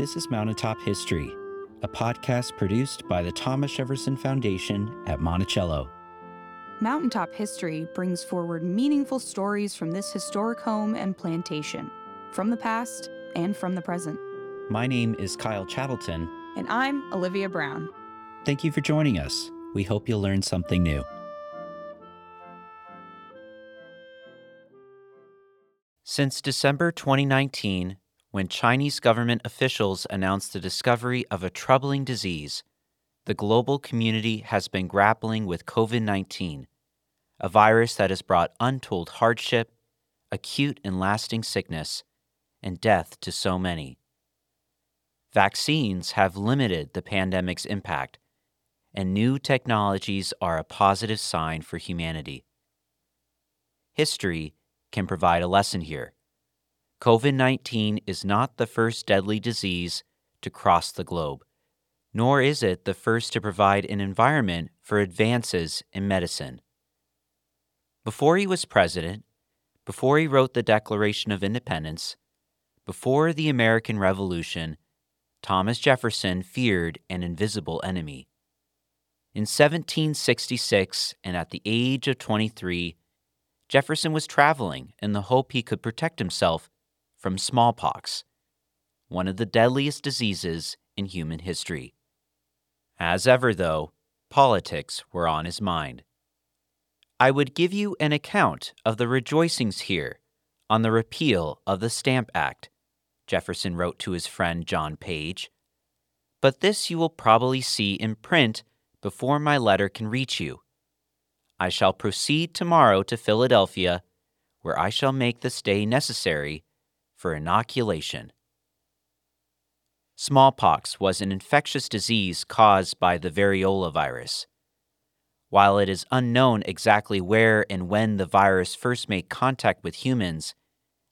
This is Mountaintop History, a podcast produced by the Thomas Jefferson Foundation at Monticello. Mountaintop History brings forward meaningful stories from this historic home and plantation, from the past and from the present. My name is Kyle Chattleton. And I'm Olivia Brown. Thank you for joining us. We hope you'll learn something new. Since December 2019, when Chinese government officials announced the discovery of a troubling disease, the global community has been grappling with COVID 19, a virus that has brought untold hardship, acute and lasting sickness, and death to so many. Vaccines have limited the pandemic's impact, and new technologies are a positive sign for humanity. History can provide a lesson here. COVID 19 is not the first deadly disease to cross the globe, nor is it the first to provide an environment for advances in medicine. Before he was president, before he wrote the Declaration of Independence, before the American Revolution, Thomas Jefferson feared an invisible enemy. In 1766, and at the age of 23, Jefferson was traveling in the hope he could protect himself from smallpox, one of the deadliest diseases in human history. As ever, though, politics were on his mind. I would give you an account of the rejoicings here on the repeal of the Stamp Act, Jefferson wrote to his friend John Page. But this you will probably see in print before my letter can reach you. I shall proceed tomorrow to Philadelphia, where I shall make the stay necessary for inoculation. Smallpox was an infectious disease caused by the variola virus. While it is unknown exactly where and when the virus first made contact with humans,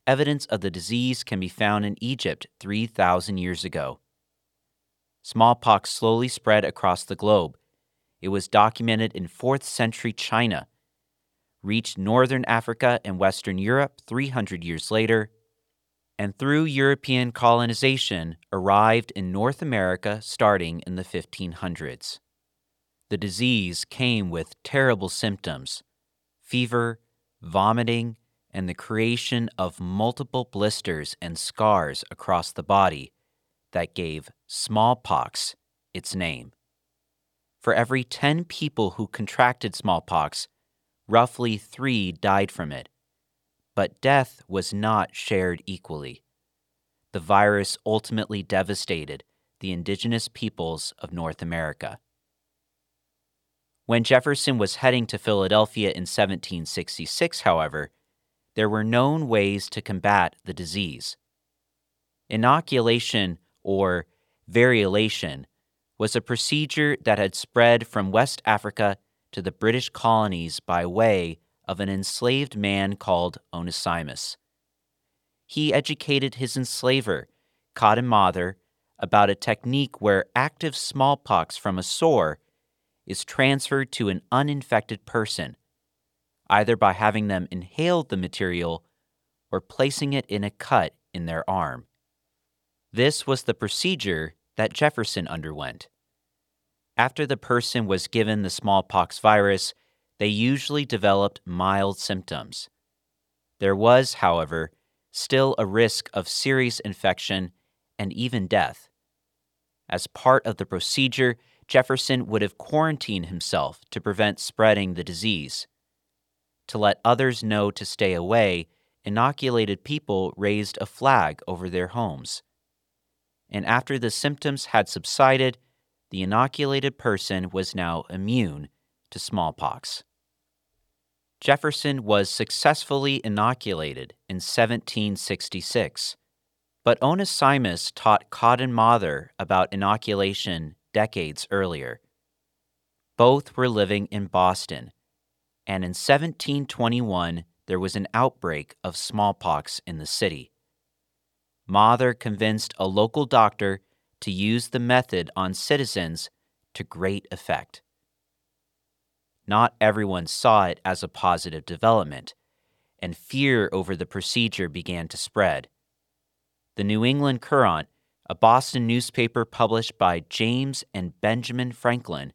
evidence of the disease can be found in Egypt 3,000 years ago. Smallpox slowly spread across the globe. It was documented in 4th century China, reached northern Africa and western Europe 300 years later, and through European colonization arrived in North America starting in the 1500s. The disease came with terrible symptoms fever, vomiting, and the creation of multiple blisters and scars across the body that gave smallpox its name. For every 10 people who contracted smallpox, roughly three died from it but death was not shared equally. The virus ultimately devastated the indigenous peoples of North America. When Jefferson was heading to Philadelphia in 1766, however, there were known ways to combat the disease. Inoculation, or variolation, was a procedure that had spread from West Africa to the British colonies by way of an enslaved man called Onesimus. He educated his enslaver, Cotton Mather, about a technique where active smallpox from a sore is transferred to an uninfected person, either by having them inhale the material or placing it in a cut in their arm. This was the procedure that Jefferson underwent. After the person was given the smallpox virus, they usually developed mild symptoms. There was, however, still a risk of serious infection and even death. As part of the procedure, Jefferson would have quarantined himself to prevent spreading the disease. To let others know to stay away, inoculated people raised a flag over their homes. And after the symptoms had subsided, the inoculated person was now immune to smallpox. Jefferson was successfully inoculated in 1766, but Onesimus taught Cotton Mather about inoculation decades earlier. Both were living in Boston, and in 1721 there was an outbreak of smallpox in the city. Mather convinced a local doctor to use the method on citizens to great effect not everyone saw it as a positive development, and fear over the procedure began to spread. The New England Courant, a Boston newspaper published by James and Benjamin Franklin,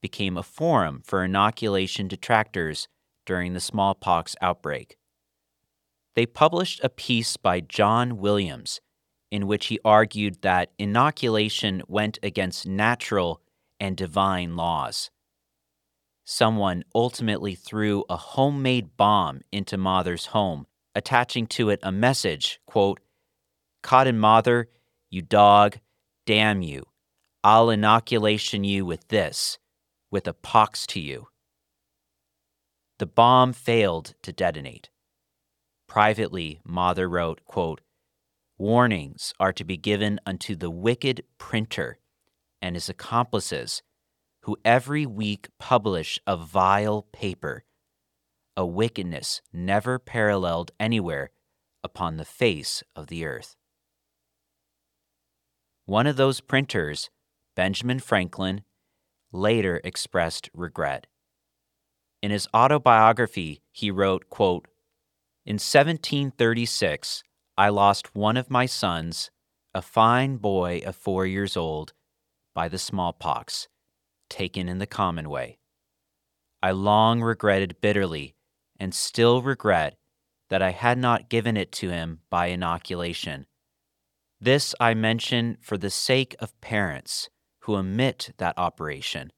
became a forum for inoculation detractors during the smallpox outbreak. They published a piece by John Williams in which he argued that inoculation went against natural and divine laws. Someone ultimately threw a homemade bomb into Mather's home, attaching to it a message, quote, Cotton Mather, you dog, damn you. I'll inoculation you with this, with a pox to you. The bomb failed to detonate. Privately, Mather wrote, quote, Warnings are to be given unto the wicked printer and his accomplices, who every week publish a vile paper, a wickedness never paralleled anywhere upon the face of the earth. One of those printers, Benjamin Franklin, later expressed regret. In his autobiography, he wrote, quote, In 1736, I lost one of my sons, a fine boy of four years old, by the smallpox, taken in the common way. I long regretted bitterly, and still regret, that I had not given it to him by inoculation. This I mention for the sake of parents who omit that operation,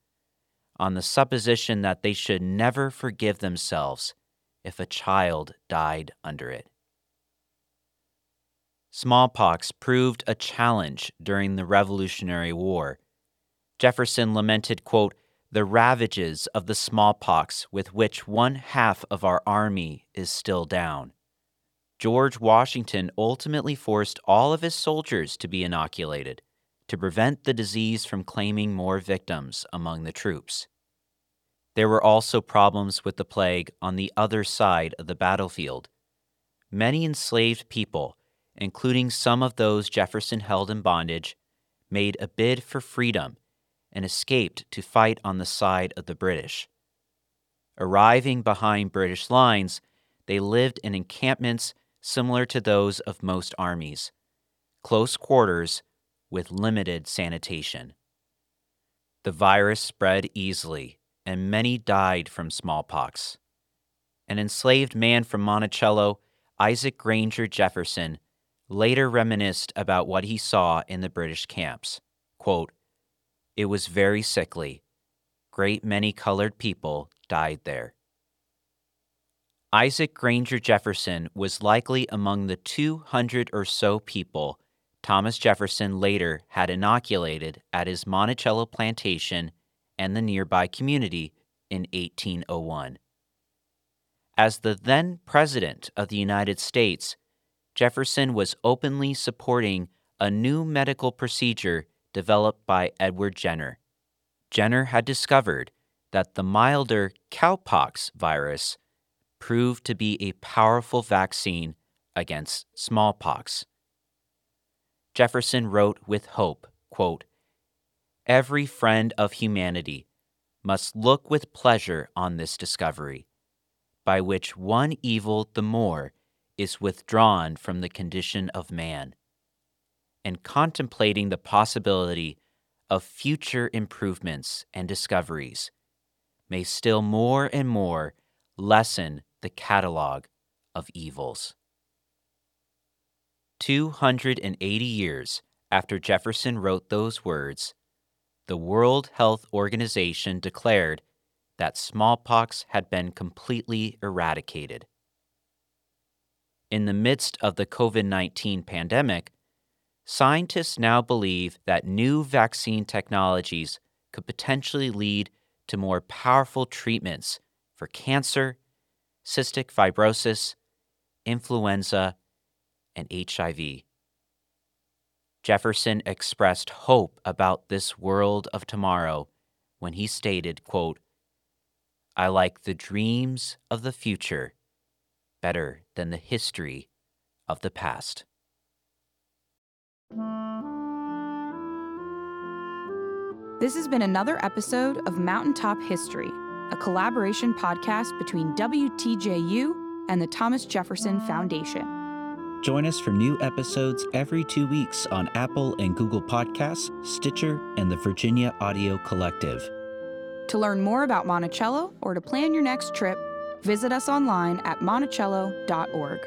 on the supposition that they should never forgive themselves if a child died under it. Smallpox proved a challenge during the Revolutionary War. Jefferson lamented, quote, the ravages of the smallpox with which one half of our army is still down. George Washington ultimately forced all of his soldiers to be inoculated to prevent the disease from claiming more victims among the troops. There were also problems with the plague on the other side of the battlefield. Many enslaved people including some of those Jefferson held in bondage, made a bid for freedom and escaped to fight on the side of the British. Arriving behind British lines, they lived in encampments similar to those of most armies, close quarters with limited sanitation. The virus spread easily, and many died from smallpox. An enslaved man from Monticello, Isaac Granger Jefferson, later reminisced about what he saw in the British camps. Quote, it was very sickly. Great many colored people died there. Isaac Granger Jefferson was likely among the 200 or so people Thomas Jefferson later had inoculated at his Monticello plantation and the nearby community in 1801. As the then President of the United States, Jefferson was openly supporting a new medical procedure developed by Edward Jenner. Jenner had discovered that the milder cowpox virus proved to be a powerful vaccine against smallpox. Jefferson wrote with hope, quote, Every friend of humanity must look with pleasure on this discovery, by which one evil the more is withdrawn from the condition of man, and contemplating the possibility of future improvements and discoveries may still more and more lessen the catalogue of evils. 280 years after Jefferson wrote those words, the World Health Organization declared that smallpox had been completely eradicated in the midst of the COVID 19 pandemic, scientists now believe that new vaccine technologies could potentially lead to more powerful treatments for cancer, cystic fibrosis, influenza, and HIV. Jefferson expressed hope about this world of tomorrow when he stated, quote, I like the dreams of the future better than the history of the past. This has been another episode of Mountaintop History, a collaboration podcast between WTJU and the Thomas Jefferson Foundation. Join us for new episodes every two weeks on Apple and Google Podcasts, Stitcher, and the Virginia Audio Collective. To learn more about Monticello or to plan your next trip, visit us online at monticello.org.